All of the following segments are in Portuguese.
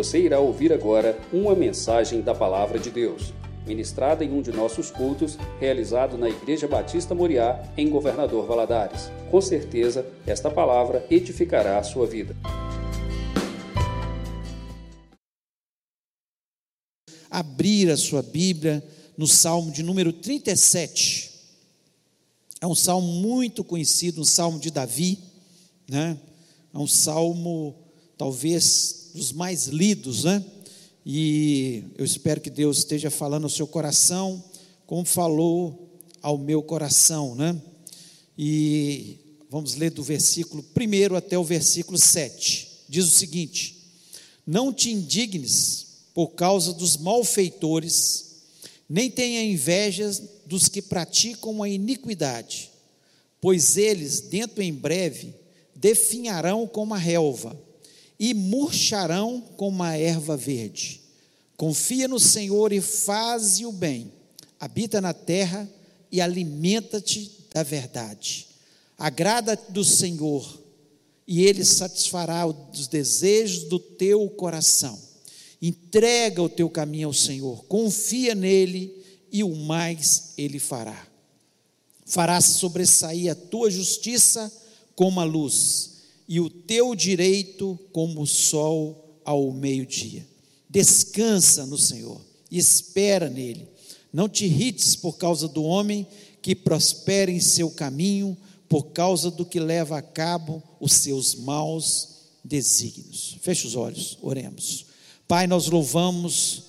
Você irá ouvir agora uma mensagem da Palavra de Deus, ministrada em um de nossos cultos, realizado na Igreja Batista Moriá, em Governador Valadares. Com certeza, esta palavra edificará a sua vida. Abrir a sua Bíblia no Salmo de número 37. É um salmo muito conhecido, um salmo de Davi, né? É um salmo talvez dos mais lidos, né? E eu espero que Deus esteja falando ao seu coração, como falou ao meu coração, né? E vamos ler do versículo 1 até o versículo 7. Diz o seguinte: Não te indignes por causa dos malfeitores, nem tenha inveja dos que praticam a iniquidade, pois eles, dentro em breve, definharão como a relva e murcharão como a erva verde. Confia no Senhor e faze o bem. Habita na terra e alimenta-te da verdade. Agrada do Senhor e ele satisfará os desejos do teu coração. Entrega o teu caminho ao Senhor, confia nele e o mais ele fará. Fará sobressair a tua justiça como a luz e o teu direito como o sol ao meio-dia. Descansa no Senhor e espera nele. Não te irrites por causa do homem que prospera em seu caminho, por causa do que leva a cabo os seus maus desígnios. Feche os olhos, oremos. Pai, nós louvamos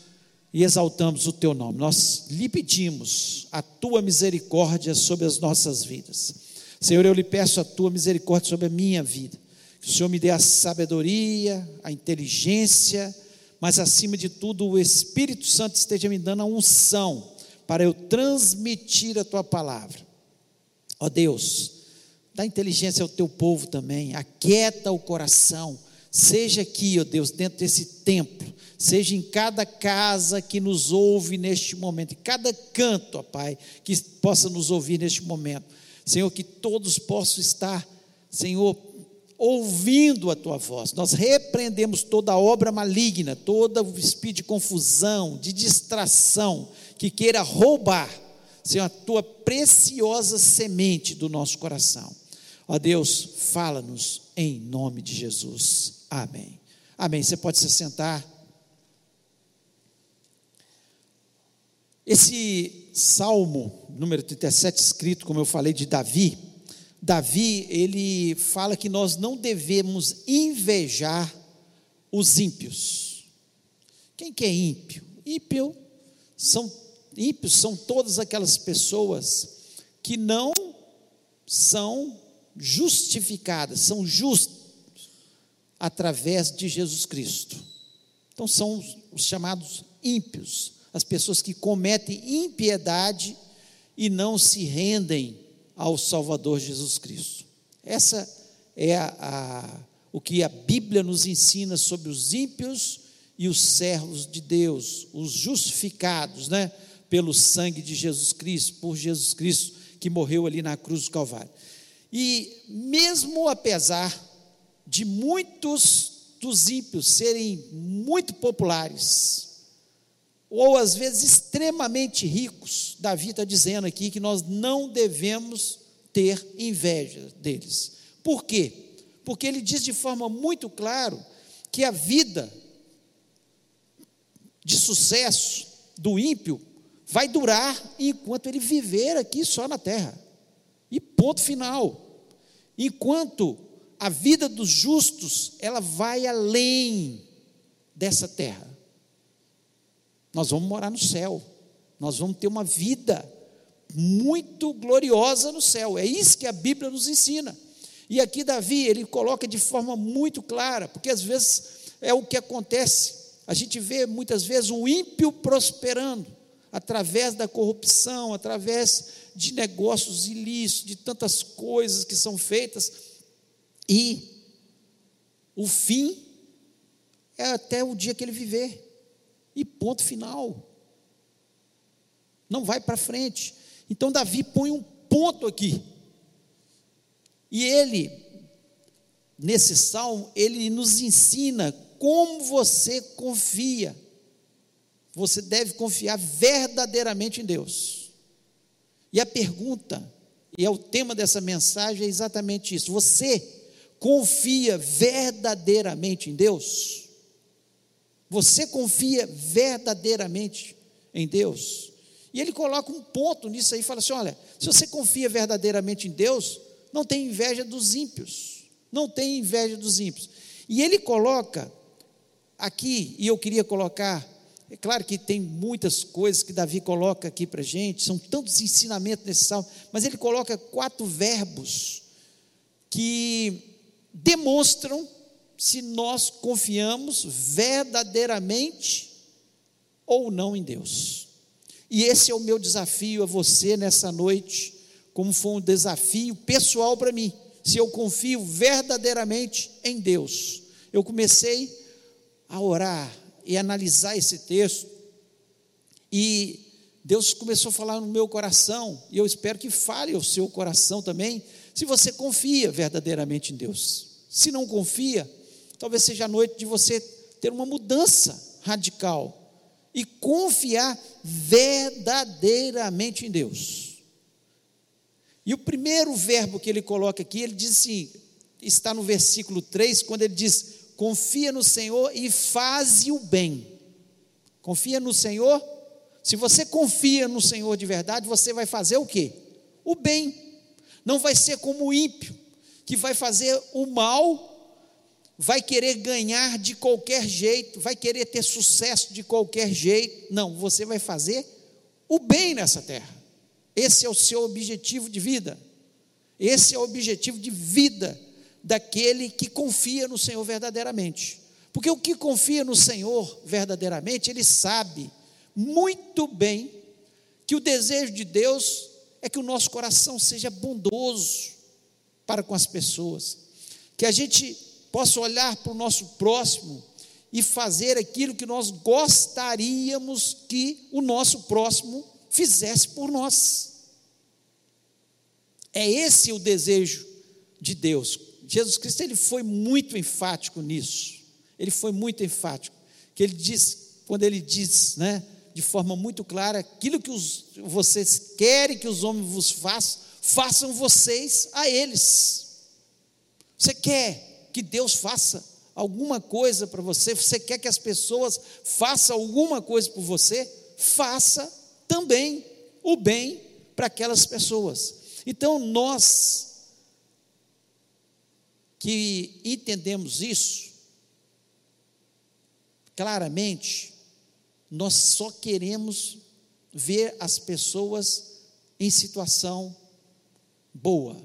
e exaltamos o teu nome. Nós lhe pedimos a tua misericórdia sobre as nossas vidas. Senhor, eu lhe peço a tua misericórdia sobre a minha vida. Que o Senhor me dê a sabedoria, a inteligência, mas acima de tudo o Espírito Santo esteja me dando a unção para eu transmitir a tua palavra. Ó Deus, dá inteligência ao teu povo também, aquieta o coração. Seja aqui, ó Deus, dentro desse templo, seja em cada casa que nos ouve neste momento, em cada canto, ó Pai, que possa nos ouvir neste momento. Senhor, que todos possam estar, Senhor, ouvindo a tua voz. Nós repreendemos toda obra maligna, todo o espírito de confusão, de distração, que queira roubar, Senhor, a tua preciosa semente do nosso coração. Ó Deus, fala-nos em nome de Jesus. Amém. Amém. Você pode se sentar. Esse salmo número 37, escrito, como eu falei, de Davi, Davi, ele fala que nós não devemos invejar os ímpios. Quem que é ímpio? Ímpio são ímpios são todas aquelas pessoas que não são justificadas, são justas através de Jesus Cristo. Então são os chamados ímpios, as pessoas que cometem impiedade e não se rendem ao Salvador Jesus Cristo. Essa é a, a, o que a Bíblia nos ensina sobre os ímpios e os servos de Deus, os justificados, né, pelo sangue de Jesus Cristo, por Jesus Cristo que morreu ali na cruz do Calvário. E mesmo apesar de muitos dos ímpios serem muito populares, ou às vezes extremamente ricos. Davi está dizendo aqui que nós não devemos ter inveja deles. Por quê? Porque ele diz de forma muito clara que a vida de sucesso do ímpio vai durar enquanto ele viver aqui só na terra. E ponto final. Enquanto a vida dos justos, ela vai além dessa terra. Nós vamos morar no céu. Nós vamos ter uma vida muito gloriosa no céu. É isso que a Bíblia nos ensina. E aqui Davi, ele coloca de forma muito clara, porque às vezes é o que acontece. A gente vê muitas vezes o ímpio prosperando através da corrupção, através de negócios ilícitos, de tantas coisas que são feitas. E o fim é até o dia que ele viver. E ponto final. Não vai para frente. Então Davi põe um ponto aqui. E ele, nesse salmo, ele nos ensina como você confia. Você deve confiar verdadeiramente em Deus. E a pergunta, e é o tema dessa mensagem, é exatamente isso: você confia verdadeiramente em Deus? Você confia verdadeiramente em Deus? E ele coloca um ponto nisso aí, fala assim: olha, se você confia verdadeiramente em Deus, não tem inveja dos ímpios, não tem inveja dos ímpios. E ele coloca aqui, e eu queria colocar, é claro que tem muitas coisas que Davi coloca aqui para gente, são tantos ensinamentos nesse salmo, mas ele coloca quatro verbos que demonstram se nós confiamos verdadeiramente ou não em Deus. E esse é o meu desafio a você nessa noite, como foi um desafio pessoal para mim, se eu confio verdadeiramente em Deus. Eu comecei a orar e analisar esse texto, e Deus começou a falar no meu coração, e eu espero que fale ao seu coração também, se você confia verdadeiramente em Deus. Se não confia, talvez seja a noite de você ter uma mudança radical e confiar verdadeiramente em Deus. E o primeiro verbo que ele coloca aqui, ele diz assim, está no versículo 3, quando ele diz: confia no Senhor e faze o bem. Confia no Senhor. Se você confia no Senhor de verdade, você vai fazer o quê? O bem. Não vai ser como o ímpio, que vai fazer o mal vai querer ganhar de qualquer jeito, vai querer ter sucesso de qualquer jeito. Não, você vai fazer o bem nessa terra. Esse é o seu objetivo de vida. Esse é o objetivo de vida daquele que confia no Senhor verdadeiramente. Porque o que confia no Senhor verdadeiramente, ele sabe muito bem que o desejo de Deus é que o nosso coração seja bondoso para com as pessoas, que a gente possa olhar para o nosso próximo e fazer aquilo que nós gostaríamos que o nosso próximo fizesse por nós. É esse o desejo de Deus. Jesus Cristo ele foi muito enfático nisso. Ele foi muito enfático. Que ele diz, quando ele diz, né, de forma muito clara, aquilo que os, vocês querem que os homens vos façam, façam vocês a eles. Você quer que Deus faça alguma coisa para você, você quer que as pessoas façam alguma coisa por você, faça também o bem para aquelas pessoas. Então, nós que entendemos isso, claramente, nós só queremos ver as pessoas em situação boa.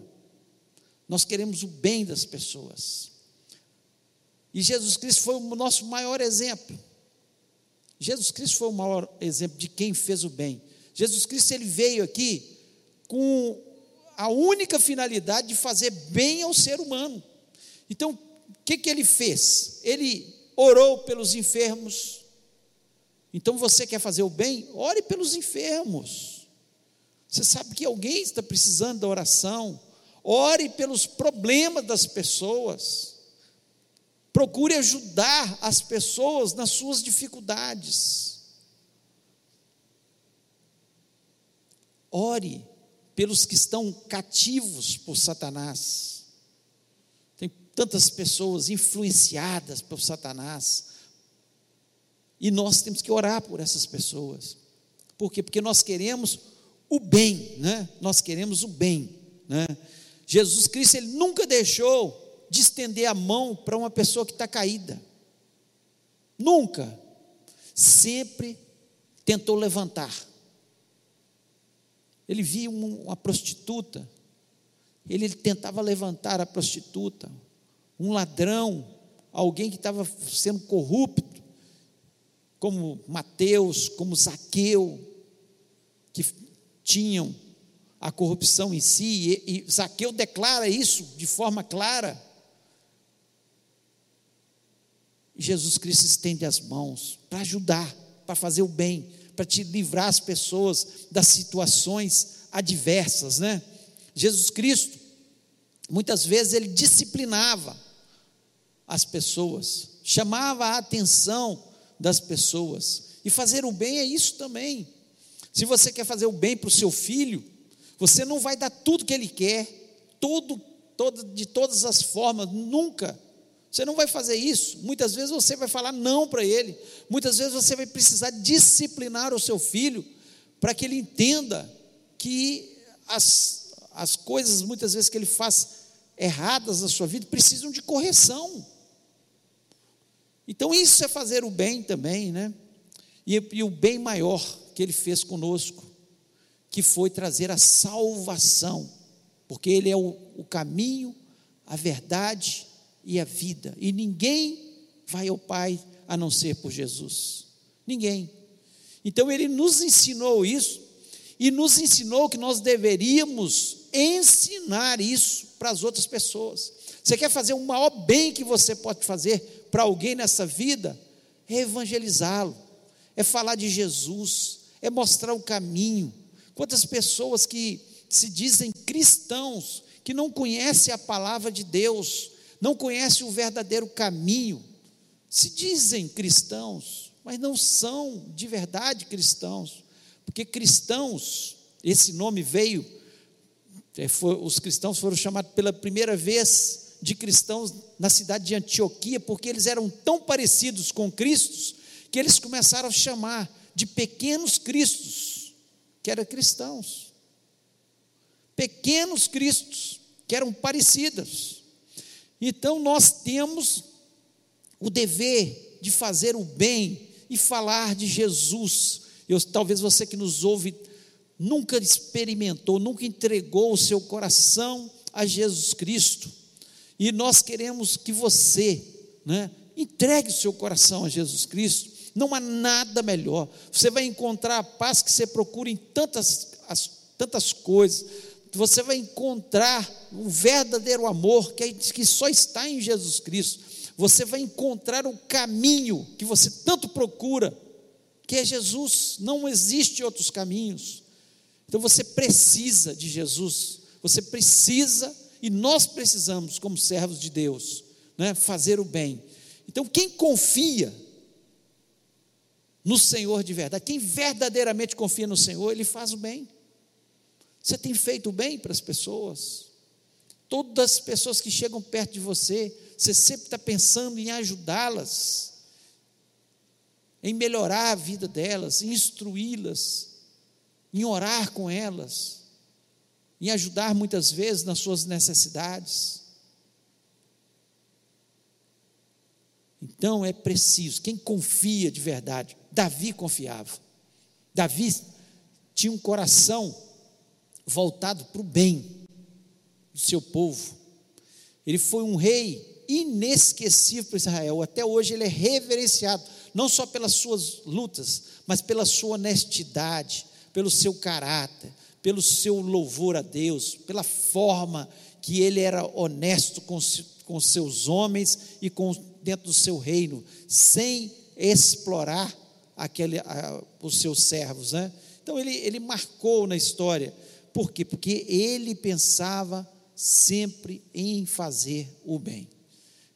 Nós queremos o bem das pessoas. E Jesus Cristo foi o nosso maior exemplo. Jesus Cristo foi o maior exemplo de quem fez o bem. Jesus Cristo ele veio aqui com a única finalidade de fazer bem ao ser humano. Então, o que, que ele fez? Ele orou pelos enfermos. Então, você quer fazer o bem? Ore pelos enfermos. Você sabe que alguém está precisando da oração. Ore pelos problemas das pessoas. Procure ajudar as pessoas nas suas dificuldades. Ore pelos que estão cativos por Satanás. Tem tantas pessoas influenciadas por Satanás. E nós temos que orar por essas pessoas. Por quê? Porque nós queremos o bem, né? Nós queremos o bem, né? Jesus Cristo ele nunca deixou de estender a mão para uma pessoa que está caída. Nunca. Sempre tentou levantar. Ele via uma prostituta, ele tentava levantar a prostituta, um ladrão, alguém que estava sendo corrupto, como Mateus, como Zaqueu, que tinham a corrupção em si, e, e Zaqueu declara isso de forma clara. Jesus Cristo estende as mãos para ajudar, para fazer o bem, para te livrar as pessoas das situações adversas, né? Jesus Cristo, muitas vezes ele disciplinava as pessoas. chamava a atenção das pessoas. E fazer o bem é isso também. Se você quer fazer o bem para o seu filho, você não vai dar tudo que ele quer, todo, todo, de todas as formas, nunca. Você não vai fazer isso. Muitas vezes você vai falar não para ele. Muitas vezes você vai precisar disciplinar o seu filho para que ele entenda que as, as coisas, muitas vezes, que ele faz erradas na sua vida, precisam de correção. Então, isso é fazer o bem também, né? E, e o bem maior que ele fez conosco, que foi trazer a salvação, porque ele é o, o caminho, a verdade e a vida, e ninguém vai ao Pai a não ser por Jesus. Ninguém. Então ele nos ensinou isso e nos ensinou que nós deveríamos ensinar isso para as outras pessoas. Você quer fazer o maior bem que você pode fazer para alguém nessa vida? É evangelizá-lo, é falar de Jesus, é mostrar o caminho. Quantas pessoas que se dizem cristãos, que não conhecem a palavra de Deus, não conhecem o verdadeiro caminho, se dizem cristãos, mas não são de verdade cristãos. Porque cristãos, esse nome veio, é, foi, os cristãos foram chamados pela primeira vez de cristãos na cidade de Antioquia, porque eles eram tão parecidos com Cristo, que eles começaram a chamar de pequenos cristos, que eram cristãos. Pequenos cristos, que eram parecidos. Então nós temos o dever de fazer o bem e falar de Jesus eu, talvez você que nos ouve nunca experimentou, nunca entregou o seu coração a Jesus Cristo. E nós queremos que você né, entregue o seu coração a Jesus Cristo. Não há nada melhor. Você vai encontrar a paz que você procura em tantas, as, tantas coisas. Você vai encontrar o verdadeiro amor que, é, que só está em Jesus Cristo. Você vai encontrar o caminho que você tanto procura que é Jesus, não existe outros caminhos. Então você precisa de Jesus, você precisa, e nós precisamos, como servos de Deus, né, fazer o bem. Então, quem confia no Senhor de verdade, quem verdadeiramente confia no Senhor, ele faz o bem. Você tem feito bem para as pessoas. Todas as pessoas que chegam perto de você, você sempre está pensando em ajudá-las em melhorar a vida delas, em instruí-las, em orar com elas, em ajudar muitas vezes nas suas necessidades. Então é preciso, quem confia de verdade, Davi confiava. Davi tinha um coração voltado para o bem do seu povo. Ele foi um rei inesquecível para Israel. Até hoje ele é reverenciado não só pelas suas lutas, mas pela sua honestidade, pelo seu caráter, pelo seu louvor a Deus, pela forma que ele era honesto com, com seus homens e com dentro do seu reino, sem explorar aquele, a, os seus servos. Né? Então ele, ele marcou na história. Por quê? Porque ele pensava sempre em fazer o bem.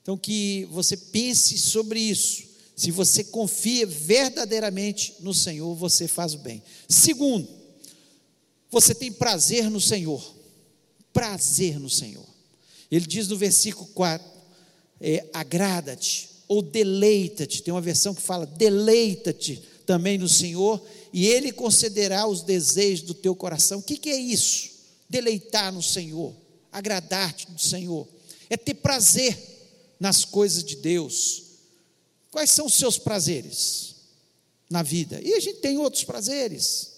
Então que você pense sobre isso se você confia verdadeiramente no Senhor, você faz o bem. Segundo, você tem prazer no Senhor. Prazer no Senhor. Ele diz no versículo 4: é, agrada-te ou deleita-te. Tem uma versão que fala deleita-te também no Senhor, e Ele concederá os desejos do teu coração. O que, que é isso? Deleitar no Senhor, agradar-te do Senhor, é ter prazer nas coisas de Deus Quais são os seus prazeres na vida? E a gente tem outros prazeres.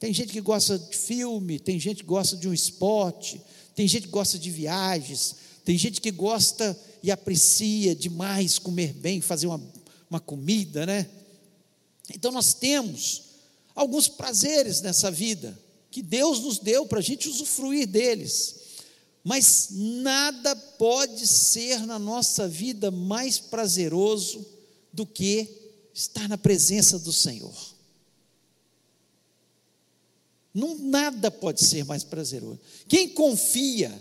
Tem gente que gosta de filme, tem gente que gosta de um esporte, tem gente que gosta de viagens, tem gente que gosta e aprecia demais comer bem, fazer uma, uma comida, né? Então nós temos alguns prazeres nessa vida que Deus nos deu para a gente usufruir deles. Mas nada pode ser na nossa vida mais prazeroso do que estar na presença do Senhor. Não, nada pode ser mais prazeroso. Quem confia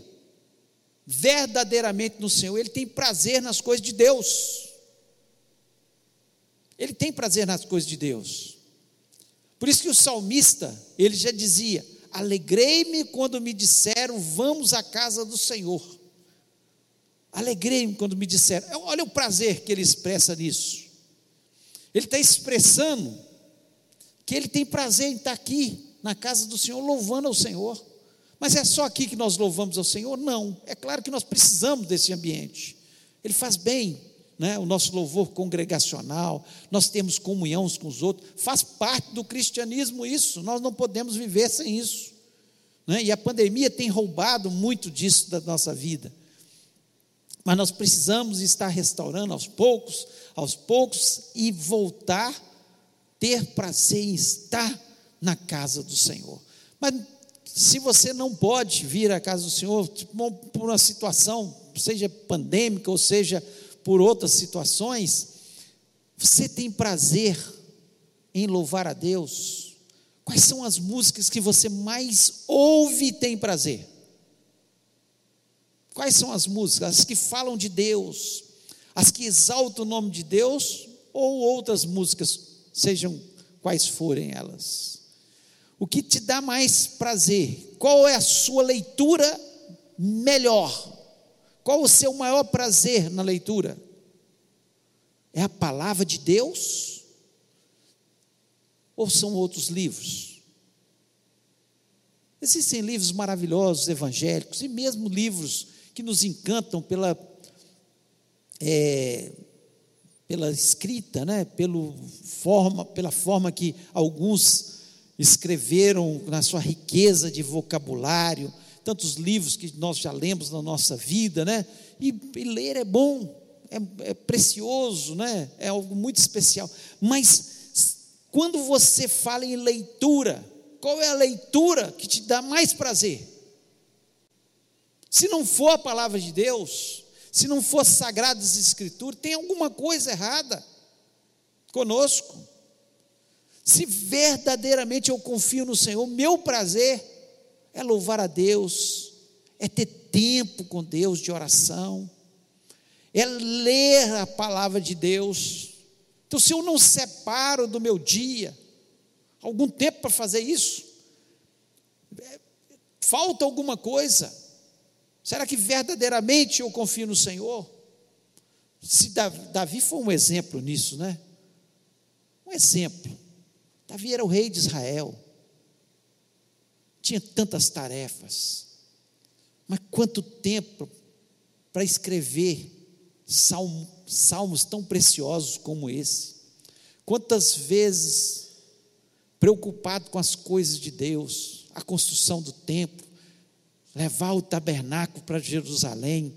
verdadeiramente no Senhor, ele tem prazer nas coisas de Deus. Ele tem prazer nas coisas de Deus. Por isso que o salmista, ele já dizia: Alegrei-me quando me disseram, vamos à casa do Senhor. Alegrei-me quando me disseram. Olha o prazer que ele expressa nisso. Ele está expressando que ele tem prazer em estar aqui na casa do Senhor, louvando ao Senhor. Mas é só aqui que nós louvamos ao Senhor? Não. É claro que nós precisamos desse ambiente. Ele faz bem, né? o nosso louvor congregacional, nós temos comunhão uns com os outros, faz parte do cristianismo isso, nós não podemos viver sem isso. Né? E a pandemia tem roubado muito disso da nossa vida. Mas nós precisamos estar restaurando aos poucos, aos poucos, e voltar, ter prazer em estar na casa do Senhor. Mas se você não pode vir à casa do Senhor tipo, por uma situação, seja pandêmica ou seja por outras situações, você tem prazer em louvar a Deus? Quais são as músicas que você mais ouve e tem prazer? Quais são as músicas? As que falam de Deus, as que exaltam o nome de Deus ou outras músicas, sejam quais forem elas? O que te dá mais prazer? Qual é a sua leitura melhor? Qual o seu maior prazer na leitura? É a palavra de Deus? Ou são outros livros? Existem livros maravilhosos, evangélicos, e mesmo livros que nos encantam pela, é, pela escrita, né? Pelo forma, pela forma que alguns escreveram na sua riqueza de vocabulário, tantos livros que nós já lemos na nossa vida, né? E, e ler é bom, é, é precioso, né? É algo muito especial. Mas quando você fala em leitura, qual é a leitura que te dá mais prazer? Se não for a palavra de Deus, se não for sagradas escrituras, tem alguma coisa errada conosco. Se verdadeiramente eu confio no Senhor, meu prazer é louvar a Deus, é ter tempo com Deus de oração, é ler a palavra de Deus. Então, se eu não separo do meu dia algum tempo para fazer isso, é, falta alguma coisa. Será que verdadeiramente eu confio no Senhor? Se Davi foi um exemplo nisso, né? Um exemplo. Davi era o rei de Israel, tinha tantas tarefas, mas quanto tempo para escrever salmo, salmos tão preciosos como esse? Quantas vezes preocupado com as coisas de Deus, a construção do templo, levar o tabernáculo para Jerusalém,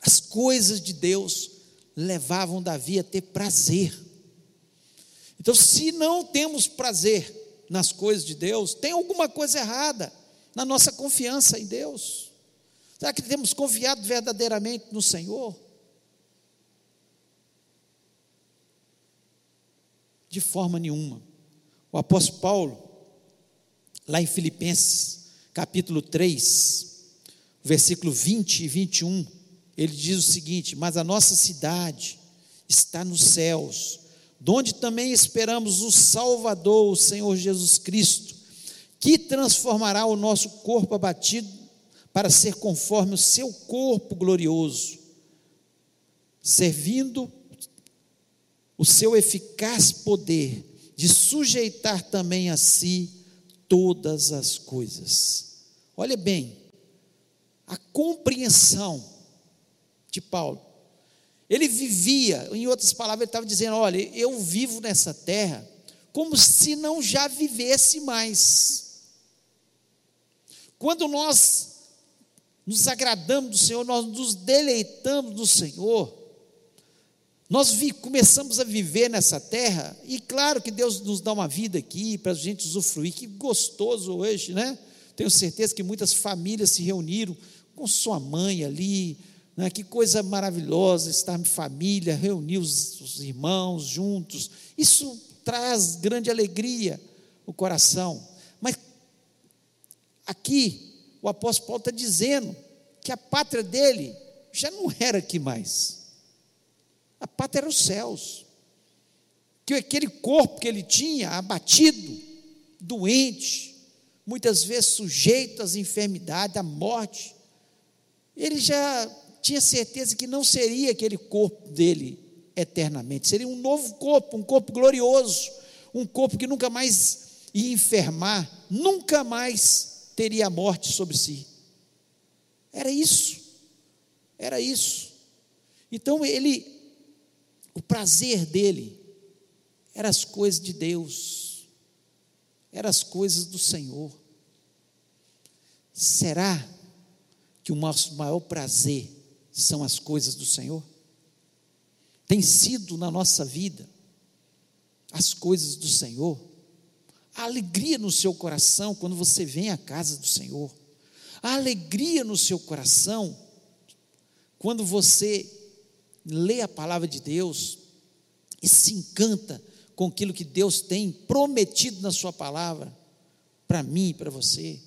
as coisas de Deus levavam Davi a ter prazer então, se não temos prazer nas coisas de Deus, tem alguma coisa errada na nossa confiança em Deus. Será que temos confiado verdadeiramente no Senhor? De forma nenhuma. O apóstolo Paulo, lá em Filipenses, capítulo 3, versículo 20 e 21, ele diz o seguinte: Mas a nossa cidade está nos céus donde também esperamos o Salvador, o Senhor Jesus Cristo, que transformará o nosso corpo abatido para ser conforme o seu corpo glorioso, servindo o seu eficaz poder de sujeitar também a si todas as coisas. Olha bem, a compreensão de Paulo ele vivia, em outras palavras, ele estava dizendo: olha, eu vivo nessa terra como se não já vivesse mais. Quando nós nos agradamos do Senhor, nós nos deleitamos do Senhor, nós vi, começamos a viver nessa terra, e claro que Deus nos dá uma vida aqui para a gente usufruir, que gostoso hoje, né? Tenho certeza que muitas famílias se reuniram com sua mãe ali, né? Que coisa maravilhosa estar em família, reunir os, os irmãos juntos. Isso traz grande alegria no coração. Mas aqui o apóstolo Paulo está dizendo que a pátria dele já não era aqui mais. A pátria era os céus. que aquele corpo que ele tinha, abatido, doente, muitas vezes sujeito às enfermidades, à morte, ele já tinha certeza que não seria aquele corpo dele eternamente, seria um novo corpo, um corpo glorioso, um corpo que nunca mais ia enfermar, nunca mais teria a morte sobre si. Era isso, era isso. Então ele, o prazer dele, eram as coisas de Deus, eram as coisas do Senhor. Será que o nosso maior prazer são as coisas do Senhor? Tem sido na nossa vida as coisas do Senhor? A alegria no seu coração quando você vem à casa do Senhor, a alegria no seu coração quando você lê a palavra de Deus e se encanta com aquilo que Deus tem prometido na Sua palavra, para mim e para você.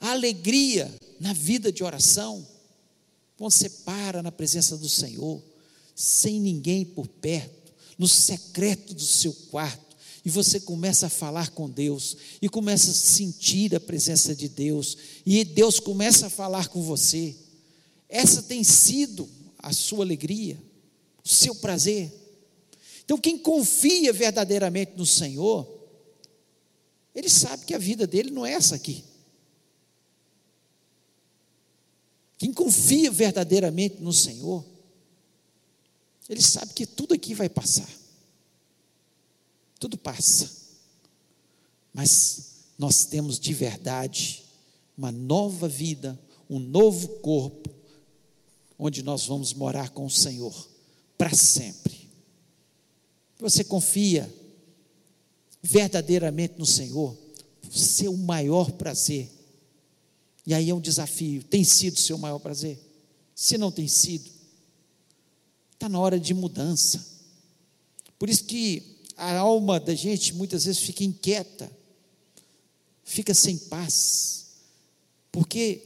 A alegria na vida de oração, quando você para na presença do Senhor, sem ninguém por perto, no secreto do seu quarto, e você começa a falar com Deus, e começa a sentir a presença de Deus, e Deus começa a falar com você. Essa tem sido a sua alegria, o seu prazer. Então, quem confia verdadeiramente no Senhor, ele sabe que a vida dele não é essa aqui. Quem confia verdadeiramente no Senhor, ele sabe que tudo aqui vai passar. Tudo passa. Mas nós temos de verdade uma nova vida, um novo corpo, onde nós vamos morar com o Senhor para sempre você confia verdadeiramente no Senhor, seu maior prazer. E aí é um desafio. Tem sido seu maior prazer? Se não tem sido, está na hora de mudança. Por isso que a alma da gente muitas vezes fica inquieta, fica sem paz, porque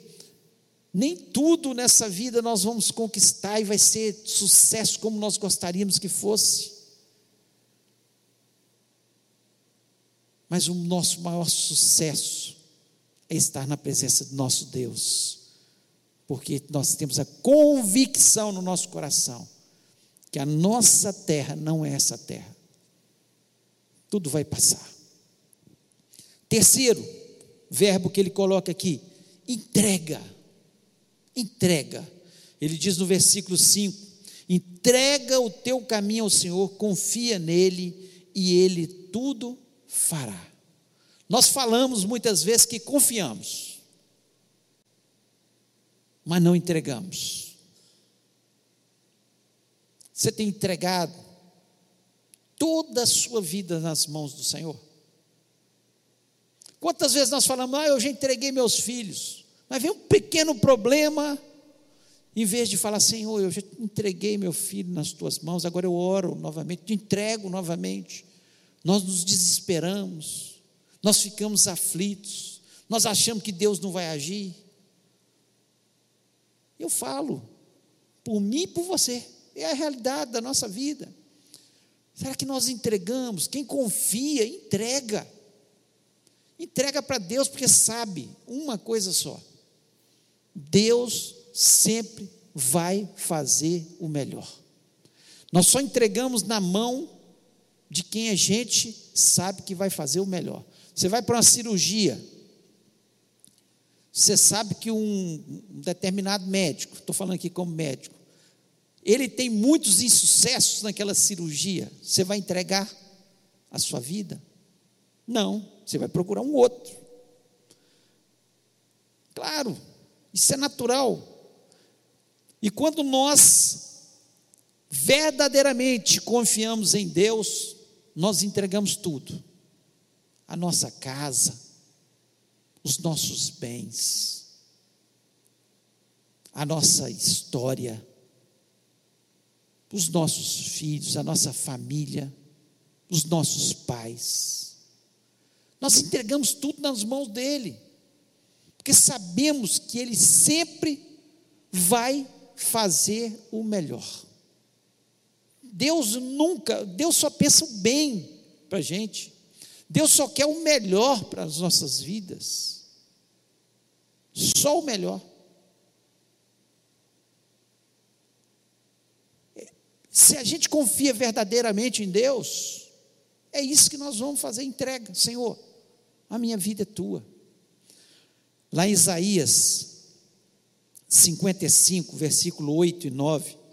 nem tudo nessa vida nós vamos conquistar e vai ser sucesso como nós gostaríamos que fosse. Mas o nosso maior sucesso é estar na presença do nosso Deus, porque nós temos a convicção no nosso coração que a nossa terra não é essa terra. Tudo vai passar. Terceiro verbo que ele coloca aqui, entrega. Entrega. Ele diz no versículo 5: entrega o teu caminho ao Senhor, confia nele e ele tudo fará. Nós falamos muitas vezes que confiamos, mas não entregamos. Você tem entregado toda a sua vida nas mãos do Senhor? Quantas vezes nós falamos, ah, eu já entreguei meus filhos, mas vem um pequeno problema, em vez de falar, Senhor, eu já entreguei meu filho nas tuas mãos, agora eu oro novamente, te entrego novamente nós nos desesperamos, nós ficamos aflitos, nós achamos que Deus não vai agir. Eu falo, por mim e por você, é a realidade da nossa vida. Será que nós entregamos? Quem confia, entrega. Entrega para Deus, porque sabe uma coisa só: Deus sempre vai fazer o melhor. Nós só entregamos na mão de quem a gente sabe que vai fazer o melhor. Você vai para uma cirurgia, você sabe que um, determinado médico, estou falando aqui como médico, ele tem muitos insucessos naquela cirurgia. Você vai entregar a sua vida? Não, você vai procurar um outro. Claro, isso é natural. E quando nós verdadeiramente confiamos em Deus, nós entregamos tudo: a nossa casa, os nossos bens, a nossa história, os nossos filhos, a nossa família, os nossos pais. Nós entregamos tudo nas mãos dele, porque sabemos que ele sempre vai fazer o melhor. Deus nunca, Deus só pensa o bem para a gente. Deus só quer o melhor para as nossas vidas. Só o melhor. Se a gente confia verdadeiramente em Deus, é isso que nós vamos fazer entrega. Senhor, a minha vida é tua. Lá em Isaías 55, versículo 8 e 9,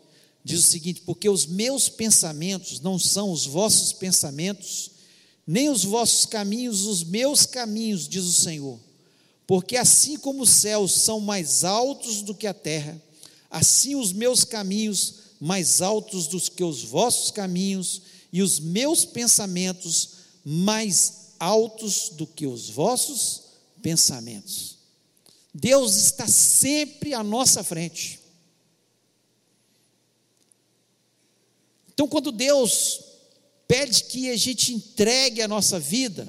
diz o seguinte: Porque os meus pensamentos não são os vossos pensamentos, nem os vossos caminhos os meus caminhos, diz o Senhor. Porque assim como os céus são mais altos do que a terra, assim os meus caminhos mais altos do que os vossos caminhos, e os meus pensamentos mais altos do que os vossos pensamentos. Deus está sempre à nossa frente. Então, quando Deus pede que a gente entregue a nossa vida,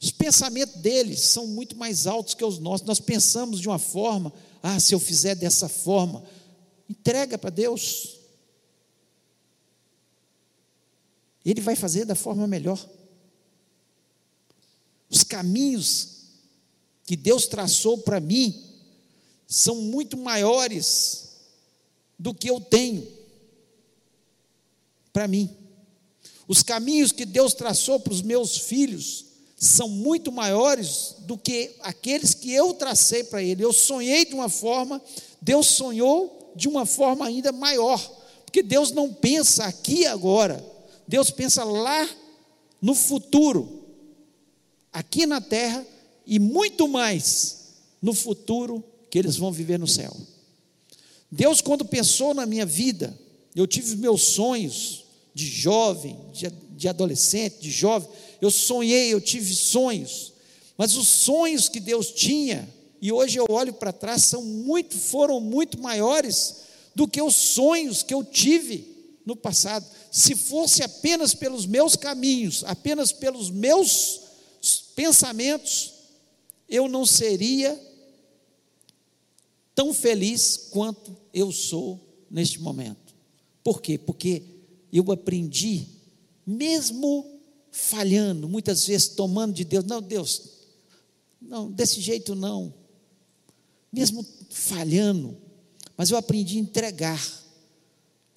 os pensamentos deles são muito mais altos que os nossos. Nós pensamos de uma forma, ah, se eu fizer dessa forma, entrega para Deus. Ele vai fazer da forma melhor. Os caminhos que Deus traçou para mim são muito maiores do que eu tenho para mim. Os caminhos que Deus traçou para os meus filhos são muito maiores do que aqueles que eu tracei para ele. Eu sonhei de uma forma, Deus sonhou de uma forma ainda maior, porque Deus não pensa aqui agora, Deus pensa lá no futuro, aqui na terra e muito mais no futuro que eles vão viver no céu. Deus, quando pensou na minha vida, eu tive meus sonhos de jovem, de, de adolescente, de jovem, eu sonhei, eu tive sonhos, mas os sonhos que Deus tinha, e hoje eu olho para trás, são muito, foram muito maiores do que os sonhos que eu tive no passado. Se fosse apenas pelos meus caminhos, apenas pelos meus pensamentos, eu não seria tão feliz quanto eu sou neste momento. Por quê? Porque eu aprendi, mesmo falhando, muitas vezes tomando de Deus, não, Deus, não, desse jeito não, mesmo falhando, mas eu aprendi a entregar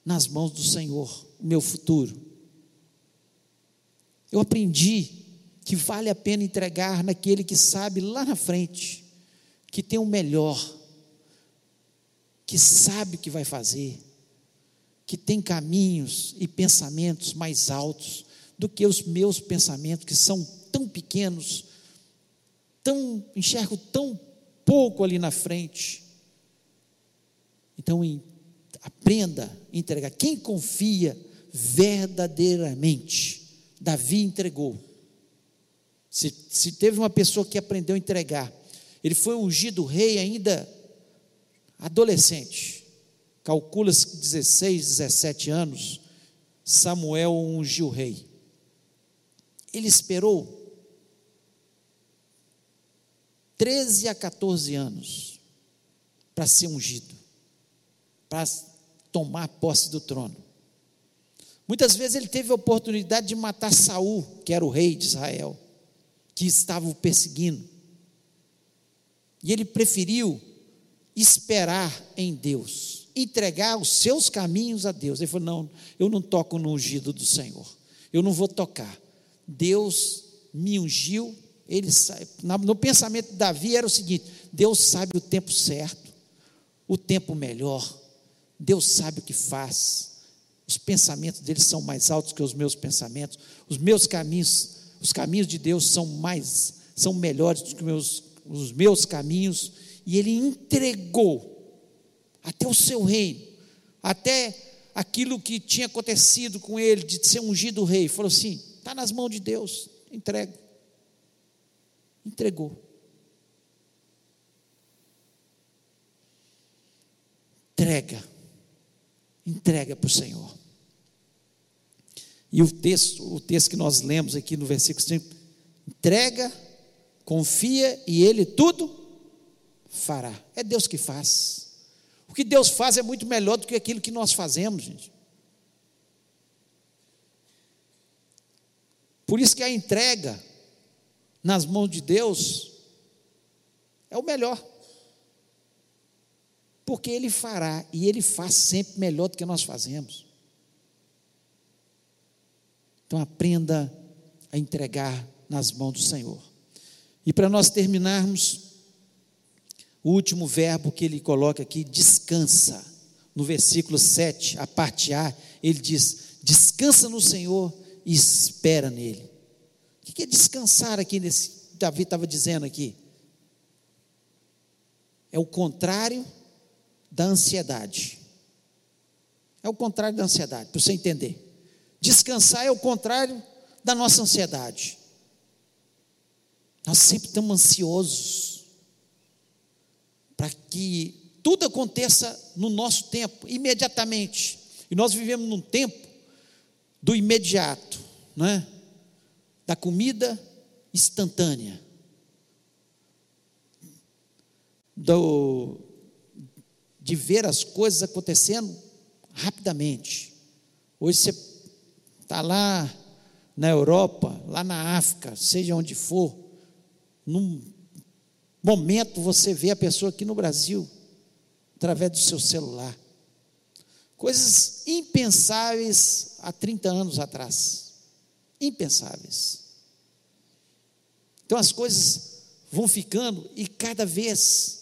nas mãos do Senhor o meu futuro. Eu aprendi que vale a pena entregar naquele que sabe lá na frente, que tem o melhor, que sabe o que vai fazer, que tem caminhos e pensamentos mais altos do que os meus pensamentos, que são tão pequenos, tão enxergo tão pouco ali na frente. Então, aprenda a entregar. Quem confia verdadeiramente, Davi entregou se, se teve uma pessoa que aprendeu a entregar, ele foi ungido rei ainda adolescente, calcula-se 16, 17 anos, Samuel ungiu rei. Ele esperou 13 a 14 anos para ser ungido, para tomar posse do trono. Muitas vezes ele teve a oportunidade de matar Saul, que era o rei de Israel que estavam perseguindo. E ele preferiu esperar em Deus, entregar os seus caminhos a Deus. Ele falou: Não, eu não toco no ungido do Senhor, eu não vou tocar. Deus me ungiu, ele. No pensamento de Davi era o seguinte: Deus sabe o tempo certo, o tempo melhor, Deus sabe o que faz. Os pensamentos dele são mais altos que os meus pensamentos, os meus caminhos os caminhos de Deus são mais, são melhores do que meus, os meus caminhos, e ele entregou até o seu reino, até aquilo que tinha acontecido com ele, de ser ungido rei, falou assim: está nas mãos de Deus, entrega. Entregou. Entrega. Entrega para o Senhor. E o texto, o texto que nós lemos aqui no versículo 5, entrega, confia e ele tudo fará. É Deus que faz. O que Deus faz é muito melhor do que aquilo que nós fazemos, gente. Por isso que a entrega nas mãos de Deus é o melhor. Porque Ele fará e Ele faz sempre melhor do que nós fazemos. Então aprenda a entregar nas mãos do Senhor. E para nós terminarmos, o último verbo que ele coloca aqui, descansa. No versículo 7, a parte A, ele diz: descansa no Senhor e espera nele. O que é descansar aqui nesse? Davi estava dizendo aqui. É o contrário da ansiedade. É o contrário da ansiedade, para você entender. Descansar é o contrário da nossa ansiedade. Nós sempre estamos ansiosos para que tudo aconteça no nosso tempo, imediatamente. E nós vivemos num tempo do imediato, não é? Da comida instantânea. Do, de ver as coisas acontecendo rapidamente. Hoje você está lá na Europa, lá na África, seja onde for, num momento você vê a pessoa aqui no Brasil, através do seu celular. Coisas impensáveis há 30 anos atrás. Impensáveis. Então as coisas vão ficando e cada vez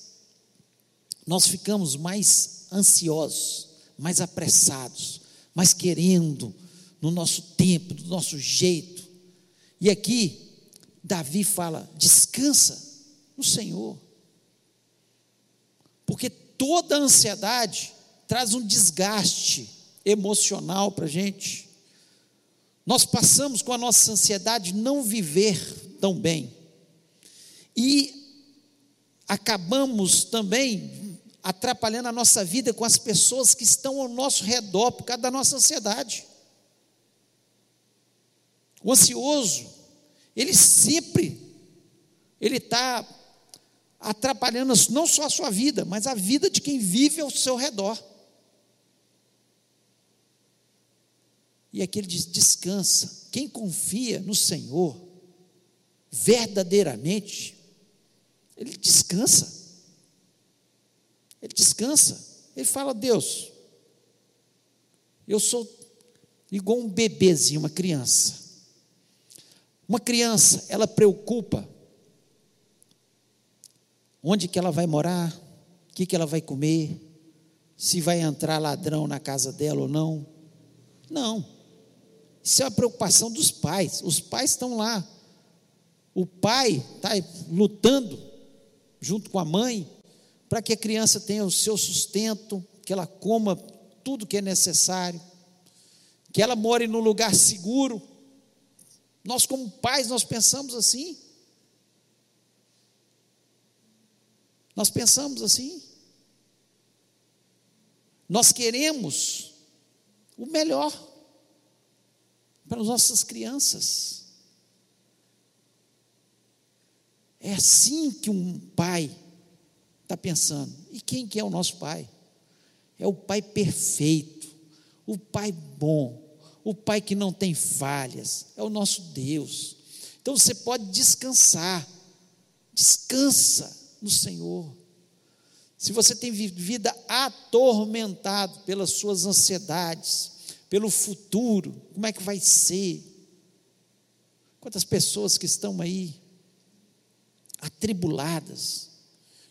nós ficamos mais ansiosos, mais apressados, mais querendo no nosso tempo, do nosso jeito. E aqui, Davi fala: descansa no Senhor. Porque toda ansiedade traz um desgaste emocional para a gente. Nós passamos com a nossa ansiedade não viver tão bem. E acabamos também atrapalhando a nossa vida com as pessoas que estão ao nosso redor por causa da nossa ansiedade. O ansioso, ele sempre, ele está atrapalhando não só a sua vida, mas a vida de quem vive ao seu redor. E aqui ele diz: descansa. Quem confia no Senhor, verdadeiramente, ele descansa. Ele descansa. Ele fala: Deus, eu sou igual um bebezinho, uma criança. Uma criança, ela preocupa onde que ela vai morar, o que, que ela vai comer, se vai entrar ladrão na casa dela ou não. Não. Isso é a preocupação dos pais. Os pais estão lá. O pai está lutando junto com a mãe para que a criança tenha o seu sustento, que ela coma tudo que é necessário, que ela more num lugar seguro, nós, como pais, nós pensamos assim. Nós pensamos assim. Nós queremos o melhor para as nossas crianças. É assim que um pai está pensando. E quem que é o nosso pai? É o pai perfeito, o pai bom, o Pai que não tem falhas, é o nosso Deus. Então você pode descansar, descansa no Senhor. Se você tem vida atormentado pelas suas ansiedades, pelo futuro, como é que vai ser? Quantas pessoas que estão aí atribuladas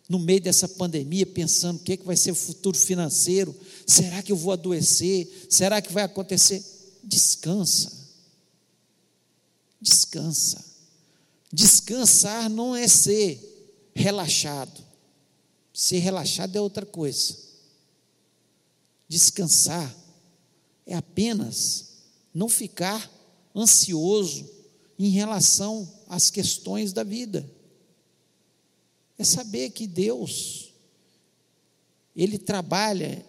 no meio dessa pandemia, pensando o que, é que vai ser o futuro financeiro? Será que eu vou adoecer? Será que vai acontecer? descansa. Descansa. Descansar não é ser relaxado. Ser relaxado é outra coisa. Descansar é apenas não ficar ansioso em relação às questões da vida. É saber que Deus, Ele trabalha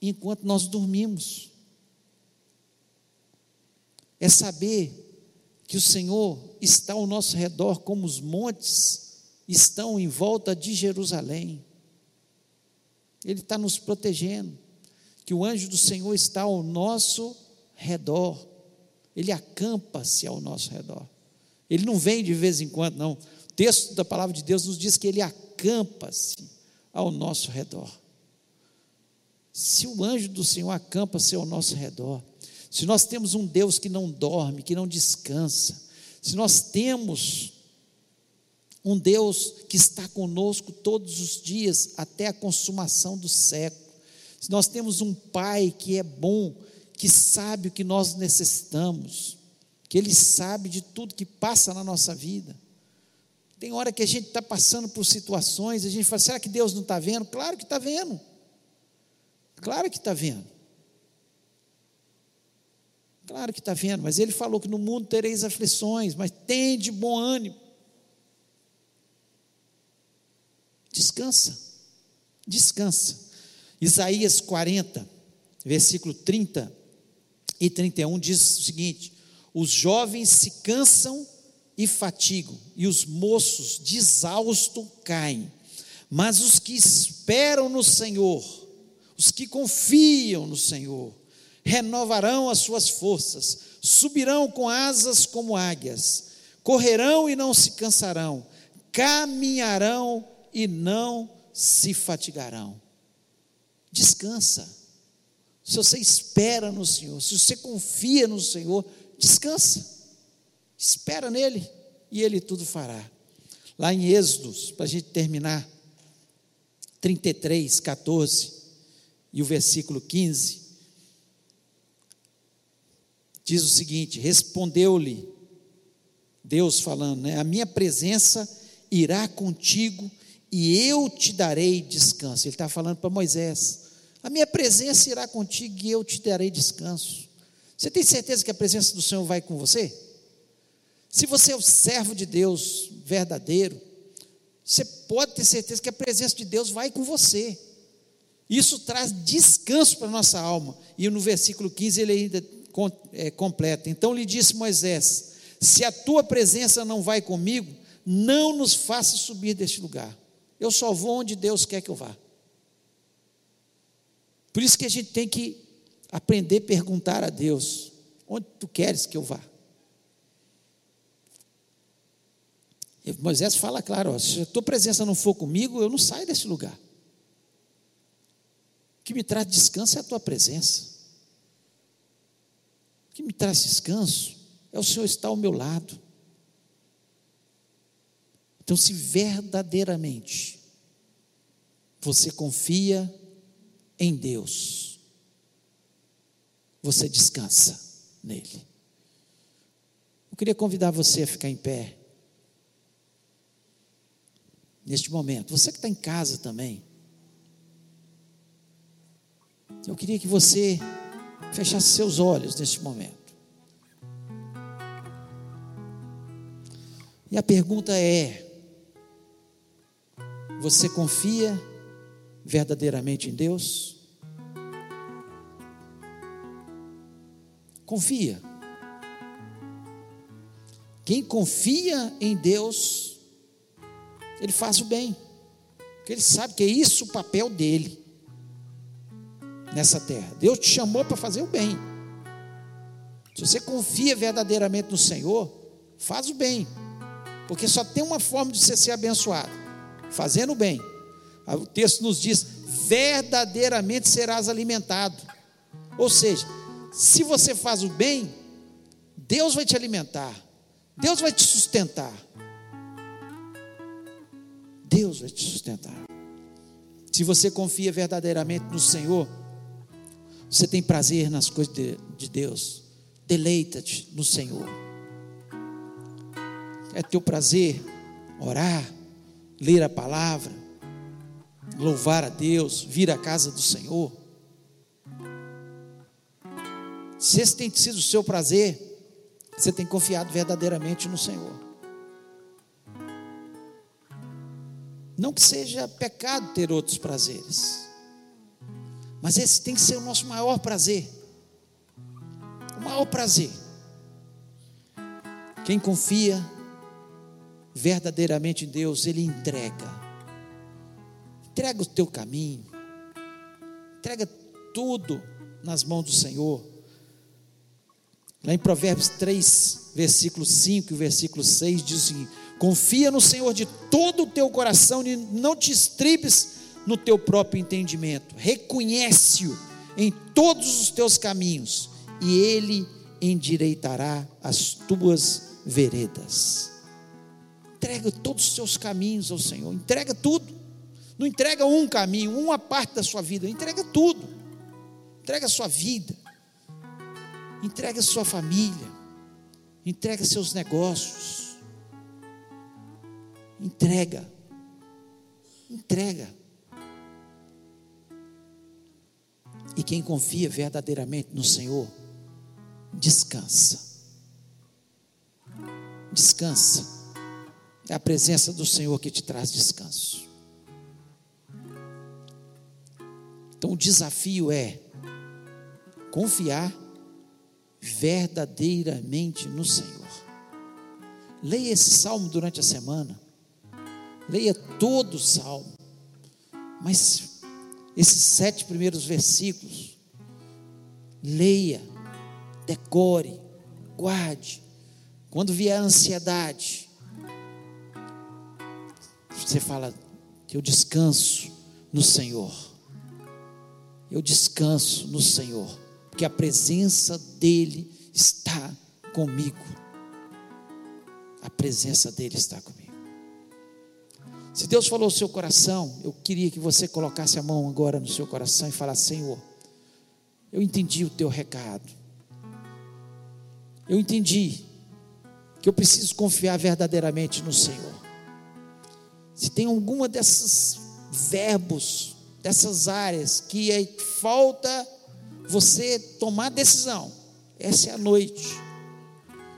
enquanto nós dormimos é saber que o Senhor está ao nosso redor, como os montes estão em volta de Jerusalém. Ele está nos protegendo, que o anjo do Senhor está ao nosso redor. Ele acampa-se ao nosso redor. Ele não vem de vez em quando, não. O texto da palavra de Deus nos diz que ele acampa-se ao nosso redor. Se o anjo do Senhor acampa-se ao nosso redor, se nós temos um Deus que não dorme, que não descansa, se nós temos um Deus que está conosco todos os dias até a consumação do século, se nós temos um Pai que é bom, que sabe o que nós necessitamos, que Ele sabe de tudo que passa na nossa vida. Tem hora que a gente está passando por situações, a gente fala, será que Deus não está vendo? Claro que está vendo. Claro que está vendo. Claro que está vendo, mas ele falou que no mundo tereis aflições, mas tem de bom ânimo. Descansa, descansa. Isaías 40, versículo 30 e 31 diz o seguinte: Os jovens se cansam e fatigam, e os moços de exausto caem, mas os que esperam no Senhor, os que confiam no Senhor, renovarão as suas forças, subirão com asas como águias, correrão e não se cansarão, caminharão e não se fatigarão. Descansa. Se você espera no Senhor, se você confia no Senhor, descansa. Espera nele e ele tudo fará. Lá em Êxodos, para a gente terminar, 33, 14 e o versículo 15, diz o seguinte: Respondeu-lhe Deus falando, né? A minha presença irá contigo e eu te darei descanso. Ele está falando para Moisés: A minha presença irá contigo e eu te darei descanso. Você tem certeza que a presença do Senhor vai com você? Se você é o servo de Deus verdadeiro, você pode ter certeza que a presença de Deus vai com você. Isso traz descanso para a nossa alma. E no versículo 15 ele ainda é, completa. Então lhe disse Moisés: Se a tua presença não vai comigo, não nos faça subir deste lugar. Eu só vou onde Deus quer que eu vá. Por isso que a gente tem que aprender a perguntar a Deus: onde tu queres que eu vá? E Moisés fala claro: ó, se a tua presença não for comigo, eu não saio desse lugar. O que me traz descanso é a tua presença. O que me traz descanso é o Senhor estar ao meu lado. Então, se verdadeiramente você confia em Deus, você descansa nele. Eu queria convidar você a ficar em pé. Neste momento, você que está em casa também. Eu queria que você fechasse seus olhos neste momento. E a pergunta é: você confia verdadeiramente em Deus? Confia. Quem confia em Deus, ele faz o bem, porque ele sabe que é isso o papel dele nessa terra. Deus te chamou para fazer o bem. Se você confia verdadeiramente no Senhor, faz o bem, porque só tem uma forma de você ser abençoado: fazendo bem. O texto nos diz: verdadeiramente serás alimentado. Ou seja, se você faz o bem, Deus vai te alimentar, Deus vai te sustentar. Deus vai te sustentar. Se você confia verdadeiramente no Senhor, você tem prazer nas coisas de, de Deus, deleita-te no Senhor. É teu prazer orar, ler a palavra, louvar a Deus, vir à casa do Senhor. Se esse tem sido o seu prazer, você tem confiado verdadeiramente no Senhor. Não que seja pecado ter outros prazeres. Mas esse tem que ser o nosso maior prazer. O maior prazer. Quem confia verdadeiramente Deus, ele entrega. Entrega o teu caminho. Entrega tudo nas mãos do Senhor. Lá em Provérbios 3, versículo 5 e versículo 6 diz assim: Confia no Senhor de todo o teu coração e não te estribes no teu próprio entendimento. Reconhece-o em todos os teus caminhos e ele endireitará as tuas veredas. Entrega todos os seus caminhos ao Senhor, entrega tudo. Não entrega um caminho, uma parte da sua vida, entrega tudo. Entrega a sua vida. Entrega a sua família. Entrega seus negócios. Entrega. Entrega. E quem confia verdadeiramente no Senhor, descansa. Descansa. É a presença do Senhor que te traz descanso. Então o desafio é confiar verdadeiramente no Senhor. Leia esse salmo durante a semana. Leia todo o salmo. Mas esses sete primeiros versículos, leia, decore, guarde. Quando vier a ansiedade, você fala: Eu descanso no Senhor. Eu descanso no Senhor, porque a presença dEle está comigo. A presença dEle está comigo. Se Deus falou o seu coração, eu queria que você colocasse a mão agora no seu coração e falasse: Senhor, eu entendi o teu recado. Eu entendi que eu preciso confiar verdadeiramente no Senhor. Se tem alguma desses verbos, dessas áreas que é, falta você tomar decisão, essa é a noite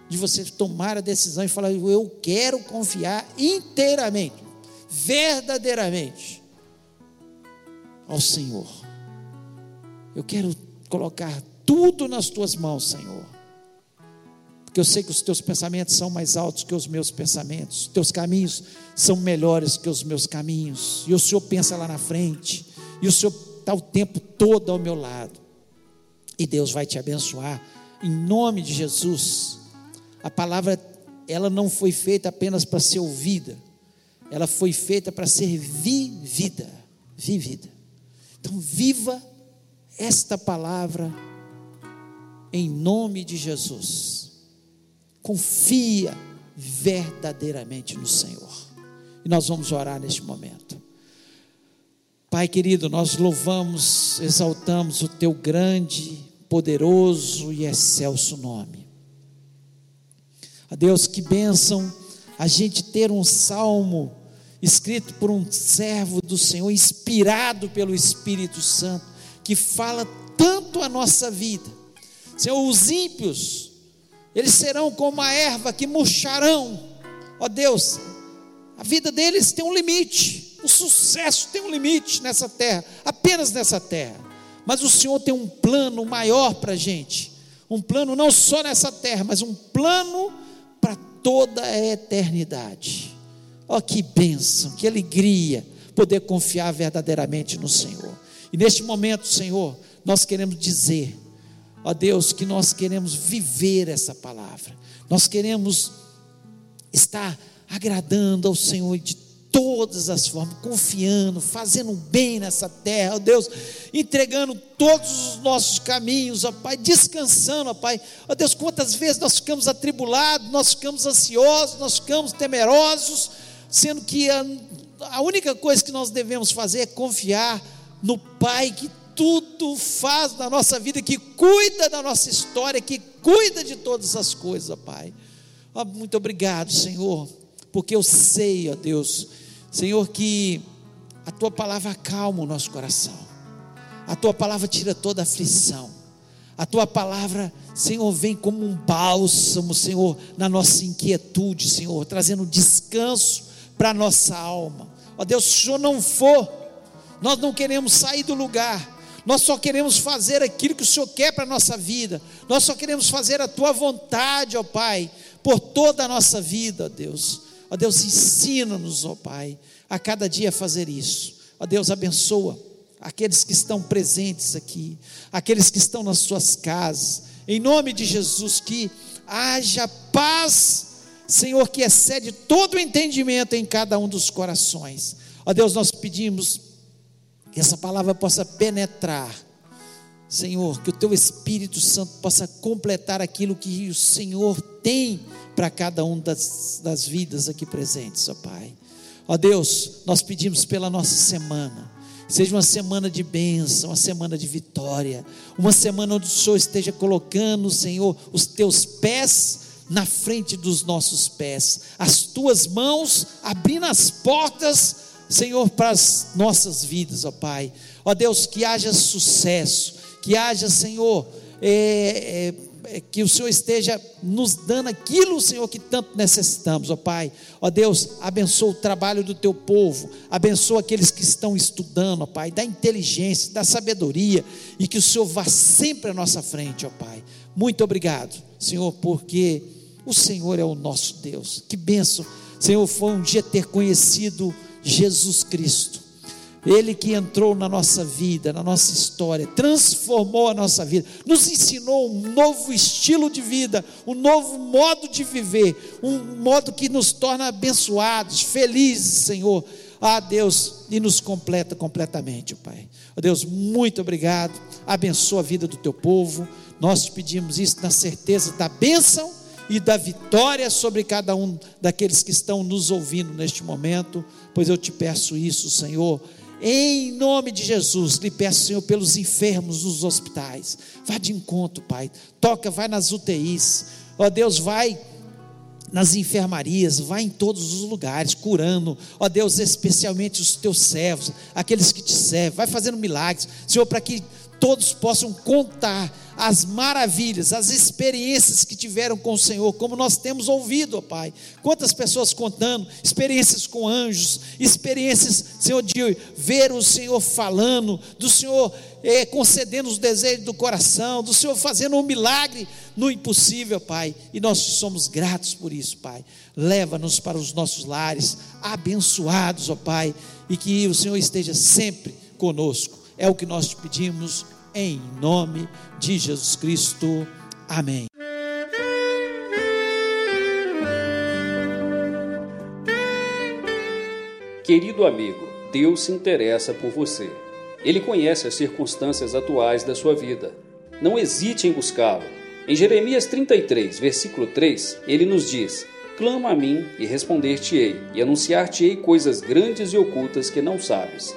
de você tomar a decisão e falar: Eu quero confiar inteiramente verdadeiramente ao Senhor. Eu quero colocar tudo nas tuas mãos, Senhor. Porque eu sei que os teus pensamentos são mais altos que os meus pensamentos, teus caminhos são melhores que os meus caminhos, e o Senhor pensa lá na frente, e o Senhor está o tempo todo ao meu lado, e Deus vai te abençoar, em nome de Jesus. A palavra, ela não foi feita apenas para ser ouvida, ela foi feita para ser vivida, vivida. Então viva esta palavra em nome de Jesus. Confia verdadeiramente no Senhor. E nós vamos orar neste momento. Pai querido, nós louvamos, exaltamos o teu grande, poderoso e excelso nome. A Deus, que bênção a gente ter um salmo escrito por um servo do Senhor, inspirado pelo Espírito Santo, que fala tanto a nossa vida. Senhor, os ímpios, eles serão como a erva que murcharão. Ó Deus, a vida deles tem um limite, o sucesso tem um limite nessa terra, apenas nessa terra. Mas o Senhor tem um plano maior para a gente, um plano não só nessa terra, mas um plano toda a eternidade. Oh, que bênção, que alegria poder confiar verdadeiramente no Senhor. E neste momento, Senhor, nós queremos dizer, ó Deus, que nós queremos viver essa palavra, nós queremos estar agradando ao Senhor de todas as formas, confiando, fazendo bem nessa terra, ó Deus, entregando todos os nossos caminhos, ó Pai, descansando, ó Pai. Ó Deus, quantas vezes nós ficamos atribulados, nós ficamos ansiosos, nós ficamos temerosos, sendo que a, a única coisa que nós devemos fazer é confiar no Pai que tudo faz na nossa vida, que cuida da nossa história, que cuida de todas as coisas, ó Pai. Ó, muito obrigado, Senhor, porque eu sei, ó Deus, Senhor, que a tua palavra acalma o nosso coração, a tua palavra tira toda a aflição, a tua palavra, Senhor, vem como um bálsamo, Senhor, na nossa inquietude, Senhor, trazendo descanso para a nossa alma. Ó Deus, se o Senhor não for, nós não queremos sair do lugar, nós só queremos fazer aquilo que o Senhor quer para a nossa vida, nós só queremos fazer a tua vontade, ó Pai, por toda a nossa vida, ó Deus. Ó Deus, ensina-nos, ó Pai, a cada dia fazer isso. Ó Deus, abençoa aqueles que estão presentes aqui, aqueles que estão nas suas casas, em nome de Jesus, que haja paz, Senhor, que excede todo o entendimento em cada um dos corações. Ó Deus, nós pedimos que essa palavra possa penetrar, Senhor, que o Teu Espírito Santo possa completar aquilo que o Senhor tem para cada um das, das vidas aqui presentes, ó Pai. Ó Deus, nós pedimos pela nossa semana. Seja uma semana de bênção, uma semana de vitória, uma semana onde o Senhor esteja colocando, Senhor, os teus pés na frente dos nossos pés, as tuas mãos abrindo as portas, Senhor, para as nossas vidas, ó Pai. Ó Deus, que haja sucesso, que haja, Senhor, é, é, é, que o Senhor esteja nos dando aquilo, Senhor, que tanto necessitamos, ó Pai. Ó Deus, abençoa o trabalho do teu povo, abençoa aqueles que estão estudando, ó Pai, dá inteligência, dá sabedoria e que o Senhor vá sempre à nossa frente, ó Pai. Muito obrigado, Senhor, porque o Senhor é o nosso Deus. Que benção, Senhor, foi um dia ter conhecido Jesus Cristo ele que entrou na nossa vida, na nossa história, transformou a nossa vida, nos ensinou um novo estilo de vida, um novo modo de viver, um modo que nos torna abençoados, felizes, Senhor. Ah, Deus, e nos completa completamente, Pai. Oh, Deus, muito obrigado. Abençoa a vida do teu povo. Nós te pedimos isso na certeza da bênção e da vitória sobre cada um daqueles que estão nos ouvindo neste momento, pois eu te peço isso, Senhor em nome de Jesus, lhe peço, Senhor, pelos enfermos nos hospitais. Vá de encontro, Pai. Toca, vai nas UTIs. Ó Deus, vai nas enfermarias, vai em todos os lugares, curando, ó Deus, especialmente os teus servos, aqueles que te servem, vai fazendo milagres, Senhor, para que todos possam contar as maravilhas, as experiências que tiveram com o Senhor, como nós temos ouvido, ó Pai. Quantas pessoas contando experiências com anjos, experiências, Senhor, de ver o Senhor falando, do Senhor é, concedendo os desejos do coração, do Senhor fazendo um milagre no impossível, Pai. E nós somos gratos por isso, Pai. Leva-nos para os nossos lares, abençoados, ó Pai, e que o Senhor esteja sempre conosco. É o que nós te pedimos em nome de Jesus Cristo. Amém. Querido amigo, Deus se interessa por você. Ele conhece as circunstâncias atuais da sua vida. Não hesite em buscá-lo. Em Jeremias 33, versículo 3, ele nos diz: Clama a mim e responder-te-ei, e anunciar-te-ei coisas grandes e ocultas que não sabes.